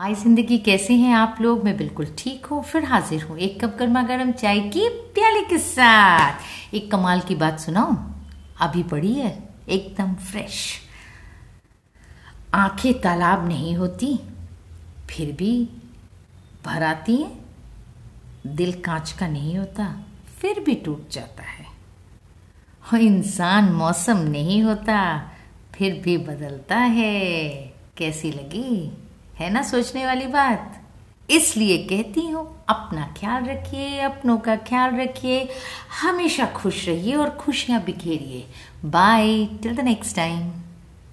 हाय ज़िंदगी कैसे हैं आप लोग? मैं बिल्कुल ठीक हूँ, फिर हाजिर हूँ। एक कप गर्मा गर्म चाय की प्याले के साथ। एक कमाल की बात सुनाऊं? अभी पड़ी है, एकदम फ्रेश। आँखें तालाब नहीं होती, फिर भी भर आती हैं। दिल कांच का नहीं होता, फिर भी टूट जाता है। इंसान मौसम नहीं होता, फिर भी बदलता है। कैसी लगी? है ना सोचने वाली बात? इसलिए कहती हूँ, अपना ख्याल रखिए, अपनों का ख्याल रखिए, हमेशा खुश रहिए और खुशियाँ बिखेरिए। Bye till the next time